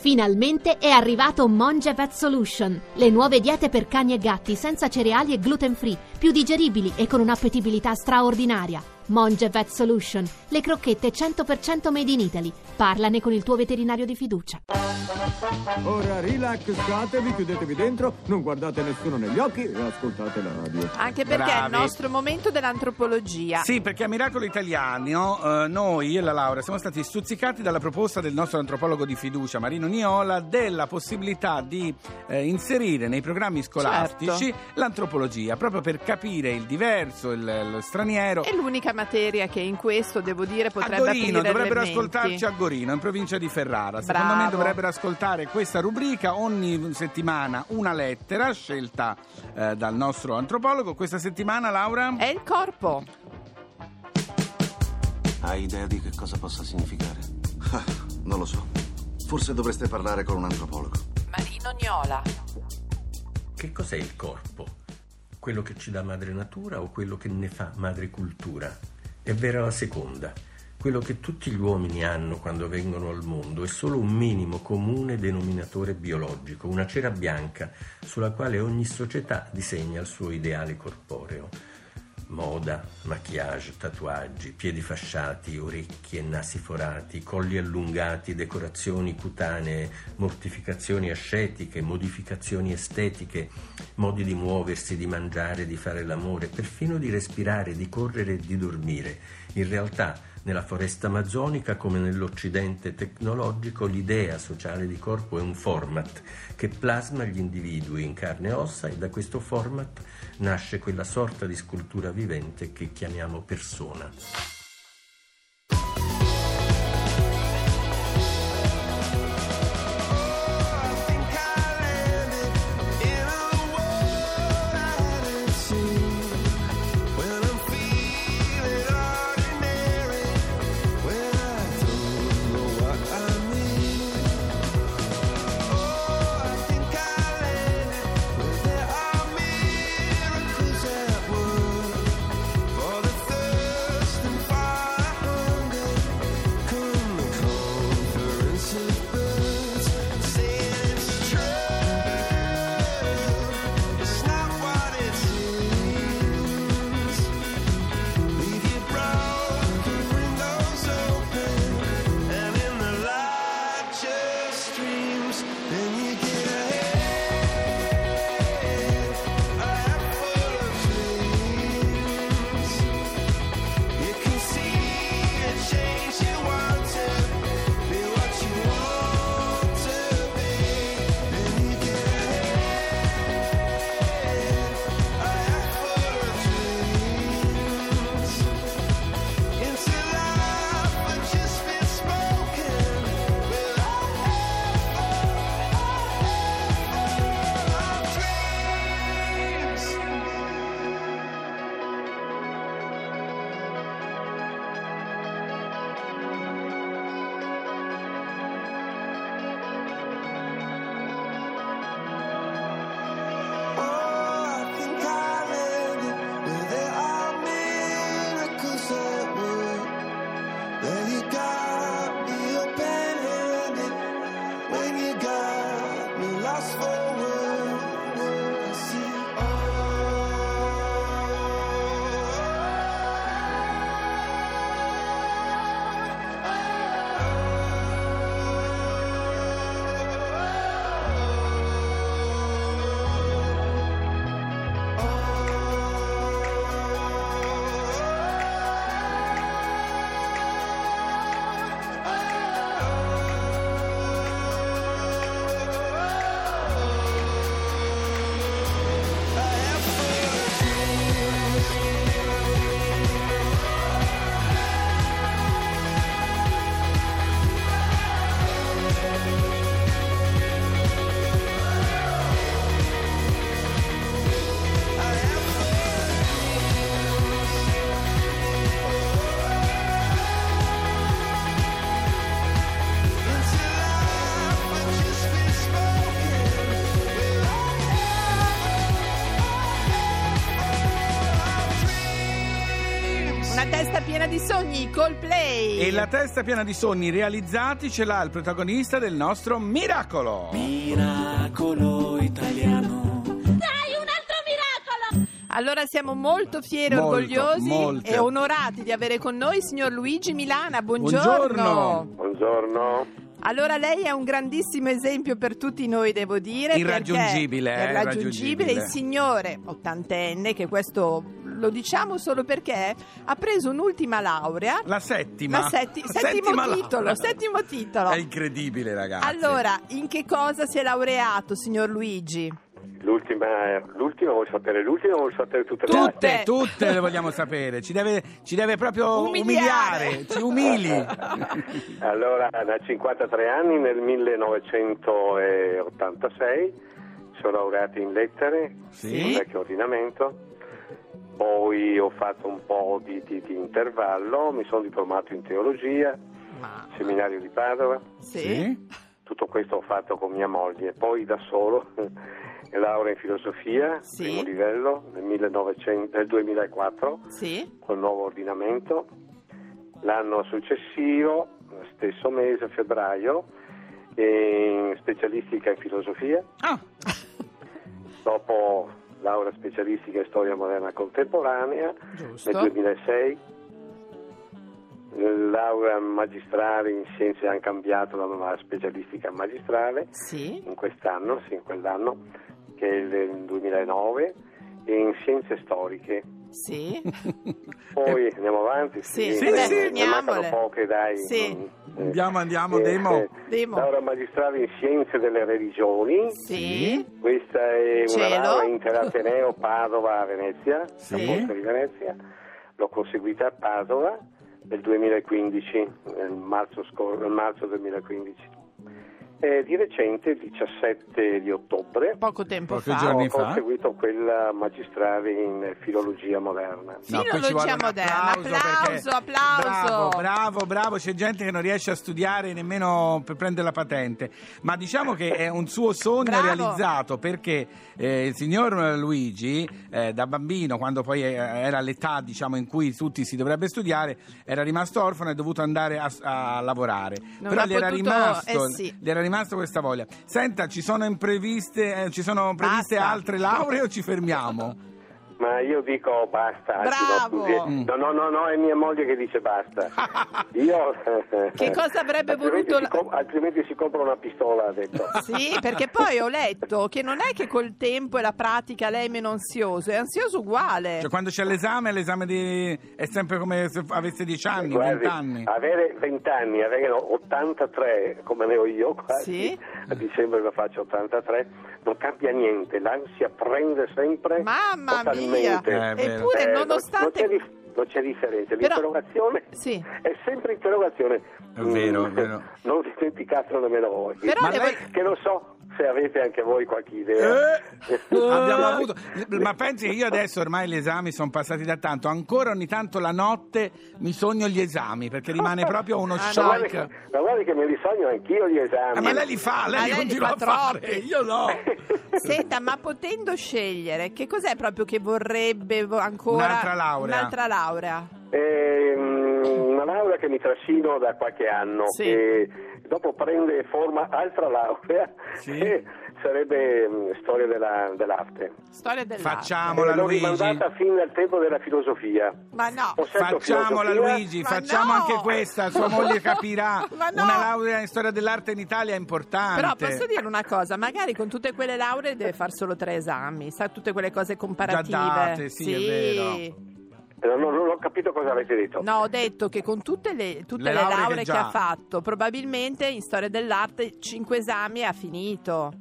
Finalmente è arrivato Monge Vet Solution, le nuove diete per cani e gatti senza cereali e gluten free, più digeribili e con un'appetibilità straordinaria. Monge Vet Solution, le crocchette 100% made in Italy. Parlane con il tuo veterinario di fiducia. Ora rilassatevi, chiudetevi dentro, non guardate nessuno negli occhi e ascoltate la radio. Anche perché è il Bravi. nostro momento dell'antropologia. Sì, perché a Miracolo Italiano eh, noi, io e la Laura, siamo stati stuzzicati dalla proposta del nostro antropologo di fiducia, Marino Niola, della possibilità di eh, inserire nei programmi scolastici Certo. l'antropologia, proprio per capire il diverso, il, lo straniero. È l'unica materia che in questo, devo dire, A potrebbe Gorino, aprire dovrebbero le menti. ascoltarci a Gorino, in provincia di Ferrara. Secondo Bravo. me dovrebbero ascoltare questa rubrica ogni settimana una lettera scelta eh, dal nostro antropologo. Questa settimana, Laura? È il corpo. Hai idea di che cosa possa significare? Ah, non lo so. Forse dovreste parlare con un antropologo. Marino Niola. Che cos'è il corpo? Quello che ci dà madre natura o quello che ne fa madre cultura? È vera la seconda. Quello che tutti gli uomini hanno quando vengono al mondo è solo un minimo comune denominatore biologico, una cera bianca sulla quale ogni società disegna il suo ideale corporeo. Moda, maquillage, tatuaggi, piedi fasciati, orecchie e nasi forati, colli allungati, decorazioni cutanee, mortificazioni ascetiche, modificazioni estetiche, modi di muoversi, di mangiare, di fare l'amore, perfino di respirare, di correre e di dormire. In realtà, nella foresta amazzonica come nell'Occidente tecnologico, l'idea sociale di corpo è un format che plasma gli individui in carne e ossa e da questo format nasce quella sorta di scultura vivente che chiamiamo persona. Di sogni, Coldplay. E la testa piena di sogni realizzati ce l'ha il protagonista del nostro miracolo. Miracolo italiano. Allora siamo molto fieri e Molto, orgogliosi molto. e onorati di avere con noi il signor Luigi Milana. Buongiorno. Buongiorno. Buongiorno. Allora lei è un grandissimo esempio per tutti noi, devo dire. perché Irraggiungibile, eh, È irraggiungibile. irraggiungibile. Il signore ottantenne, che questo lo diciamo solo perché ha preso un'ultima laurea. La settima. La setti- settimo settima titolo, laurea. settimo titolo. È incredibile, ragazzi. Allora, in che cosa si è laureato, signor Luigi? L'ultima, l'ultima vuoi sapere l'ultima o vuoi sapere tutte le Tutte. altre? Tutte, tutte le vogliamo sapere. Ci deve, ci deve proprio Umiliare. umiliare. Ci umili. Allora, da 53 anni, nel 1986, sono laureato in lettere, Sì. un vecchio ordinamento. Poi ho fatto un po' di, di- di intervallo, mi sono diplomato in teologia, Ma seminario di Padova. sì. Tutto questo ho fatto con mia moglie. Poi da solo, laurea in filosofia, Sì. primo livello, nel, 1900 nel 2004. Sì. col nuovo ordinamento. L'anno successivo, stesso mese, febbraio, in specialistica in filosofia. Ah, Dopo laurea specialistica in storia moderna contemporanea Giusto. nel 2006. Laurea magistrale in scienze hanno cambiato la specialistica magistrale Sì. in quest'anno, sì, in quell'anno, che è il 2009, e in scienze storiche Sì. Poi andiamo avanti. Sì, Sì, ne- sì. ne mancano poche, dai. Sì. Mm, Andiamo, andiamo, eh, demo. eh, Demo. Laurea magistrale in scienze delle religioni. Sì. Questa è una Cielo. laurea interateneo Padova Venezia, Sì. la di Venezia. L'ho conseguita a Padova nel 2015, nel marzo, scor- nel marzo 2015. E di recente, il 17 di ottobre, Poco tempo Pochi fa. giorni ho fa. conseguito quella magistrale in filologia moderna. No, ci Filologia un moderna. Applauso, perché- applauso. Bravo, bravo, bravo. C'è gente che non riesce a studiare nemmeno per prendere la patente. Ma diciamo che è un suo sogno Bravo. realizzato perché eh, il signor Luigi, eh, da bambino, quando poi eh, era l'età diciamo, in cui tutti si dovrebbe studiare, era rimasto orfano e è dovuto andare a, a lavorare. Non Però ha gli era, potuto- rimasto, eh sì. gli era rimasto questa voglia. Senta, ci sono, impreviste, eh, ci sono previste Basta. altre lauree o ci fermiamo? Ma io dico basta. Bravo. No, scusi. no, no, no, no, è mia moglie che dice basta. Io, Che cosa avrebbe altrimenti voluto Si la- com- altrimenti si compra una pistola, ha detto. Sì, perché poi ho letto che non è che col tempo e la pratica lei è meno ansioso, è ansioso uguale. Cioè, quando c'è l'esame, l'esame di... è sempre come se avesse 10 anni, Guardi, 20 anni. Avere 20 anni, avere 83 come ne ho io quasi, Sì. a dicembre lo faccio 83, non cambia niente, l'ansia prende sempre Mamma totalmente. mia! Eh. Eppure, Eh, non- nonostante... Non c'è, dif- non c'è differenza, Però- l'interrogazione Sì. è sempre interrogazione. È vero, è Mm, vero. Non dimenticatelo nemmeno voi. Però Ma devo- lei- Che non so se avete anche voi qualche idea. Eh, abbiamo avuto ma pensi che io adesso ormai gli esami sono passati da tanto ancora ogni tanto la notte mi sogno gli esami perché rimane proprio uno Ah, Ma guardi, shock che, ma guardi che me li sogno anch'io gli esami. Eh, ma lei li fa Ma lei li lei li continua fa a fare io no Senta, ma potendo scegliere, che cos'è proprio che vorrebbe vo- ancora? Un'altra laurea. Un'altra laurea. Ehm, una laurea che mi trascino da qualche anno, Sì. che dopo prende forma altra laurea, Sì. che sarebbe mm, storia della- dell'arte. Storia dell'arte. facciamola Eh, l'ho Luigi rimandata fin al tempo della filosofia. Ma no. Facciamola filosofia. Luigi, Ma facciamo no! anche questa, sua moglie capirà. Ma no! Una laurea in storia dell'arte in Italia è importante. Però posso dire una cosa, magari con tutte quelle lauree deve fare solo tre esami, sa tutte quelle cose comparative. date, sì, è vero. Eh, Non, non- ho capito cosa avete detto. No, ho detto che con tutte le, tutte Le le lauree lauree, che che, ha fatto, probabilmente in storia dell'arte cinque esami e ha finito.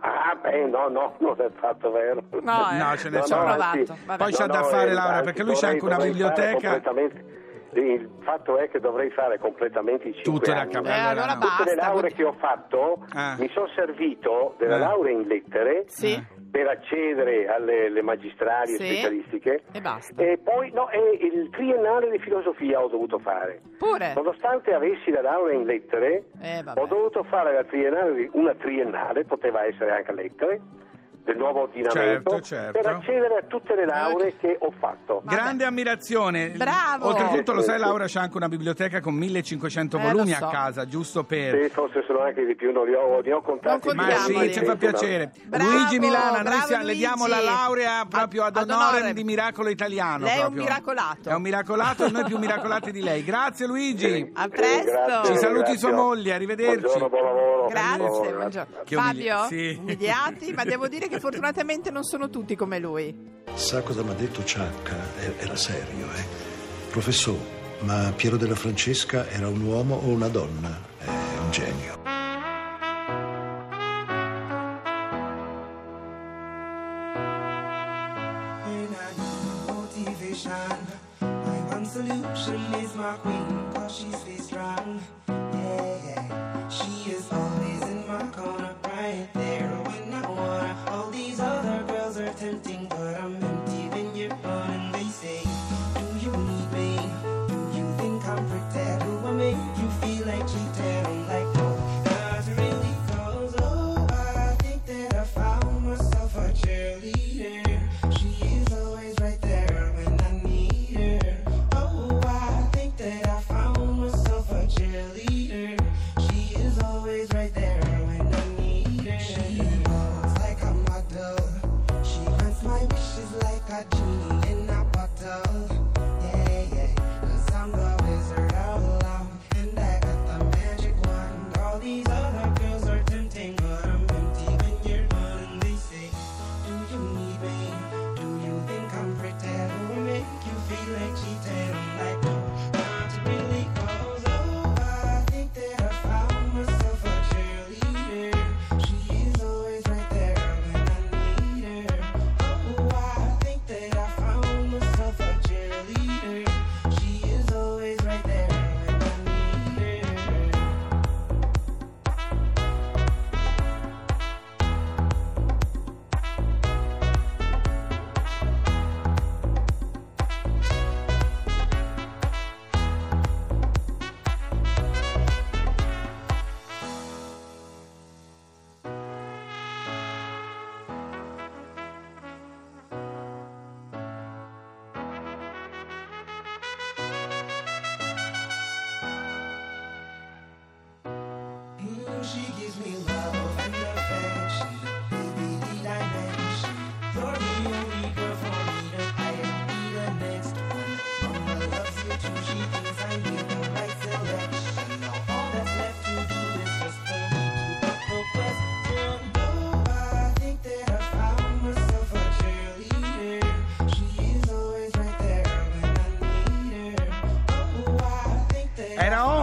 Ah, beh, no, no, non è fatto vero. No, eh. No, ce ne ho sono. provato. Vabbè. Poi c'ha da fare, Laura, anzi, perché lui c'ha anche una biblioteca. completamente- Il fatto è che dovrei fare completamente i cinque Tutte da anni. capo- Eh, allora basta. Tutte le lauree che ho fatto Ah. mi sono servito della Eh. laurea in lettere Sì. per accedere alle magistrali e Sì. specialistiche E basta. e poi no, e il triennale di filosofia ho dovuto fare. Pure. Nonostante avessi la laurea in lettere, Eh, ho dovuto fare la triennale, una triennale, poteva essere anche lettere, del nuovo ordinamento Certo, certo. per accedere a tutte le lauree che ho fatto. Grande ammirazione. Bravo. Oltretutto, lo sai. Laura, c'è anche una biblioteca con 1500 Eh, volumi so. a casa, giusto per. Sì, forse sono anche di più, non li ho, ne ho contati. Ma sì, ci fa piacere. Bravo, Luigi Milana, noi siamo- le diamo la Luigi. laurea proprio ad, Ad- honorem di miracolo italiano. Lei è un proprio. miracolato. È un miracolato e noi più miracolati di lei. Grazie Luigi. A Sì, presto. grazie, Ci saluti grazie. sua moglie, arrivederci. Buongiorno, buon lavoro. Grazie, Buon- buongiorno. Fabio, sì. umiliati, ma devo dire che fortunatamente non sono tutti come lui. Sa cosa mi ha detto Ciacca? E- Era serio, eh? Professore, ma Piero della Francesca era un uomo o una donna? È un genio. She is always in my corner, right there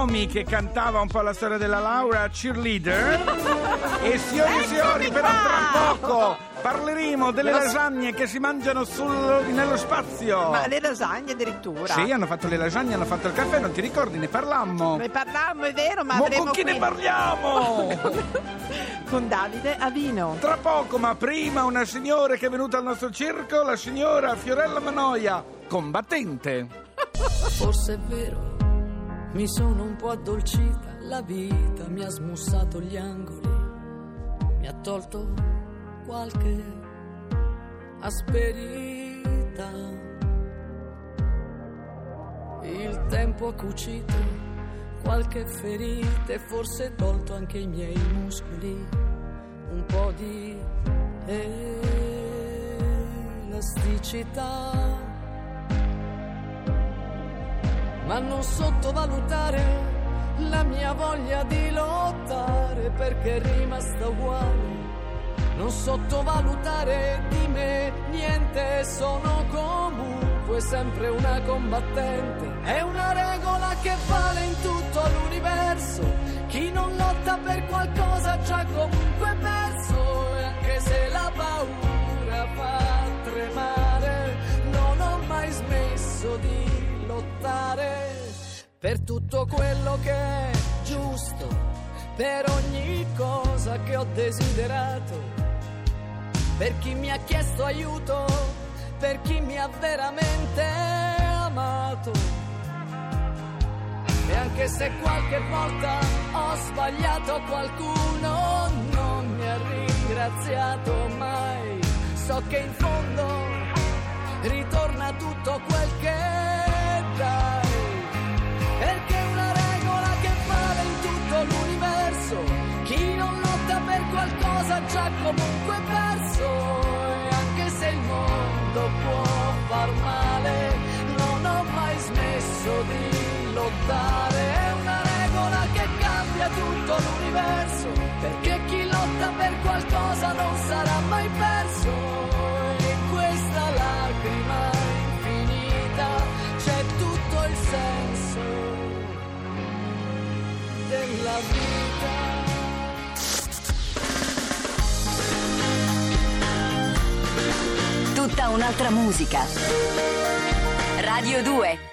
that. Era Omi che cantava un po' la storia della Laura, cheerleader. e signori e signori, però tra poco parleremo delle lasagne che si mangiano sul- nello spazio. Ma le lasagne addirittura. Sì, hanno fatto le lasagne, hanno fatto il caffè, non ti ricordi? Ne parlammo. Ne parlammo, è vero, ma Ma avremo con chi ne qui- parliamo? Con Davide Avino. Tra poco, ma prima una signora che è venuta al nostro circo, la signora Fiorella Manoia, combattente. Forse è vero, mi sono un po' addolcita, la vita mi ha smussato gli angoli, mi ha tolto qualche asperità. Il tempo ha cucito qualche ferita e forse tolto anche i miei muscoli, un po' di elasticità ma non sottovalutare la mia voglia di lottare perché è rimasta uguale. Non sottovalutare di me niente, sono comunque sempre una combattente. È una regola che vale in tutto per tutto quello che è giusto, per ogni cosa che ho desiderato, per chi mi ha chiesto aiuto, per chi mi ha veramente amato. E anche se qualche volta ho sbagliato qualcuno, non mi ha ringraziato mai. so che in fondo ritorna tutto quel che dai. Qualcosa già comunque perso. E anche se il mondo può far male, non ho mai smesso di lottare. È una regola che cambia tutto l'universo. Perché chi lotta per qualcosa non sarà mai perso. E questa lacrima infinita c'è tutto il senso della vita. Tutta un'altra musica. Radio 2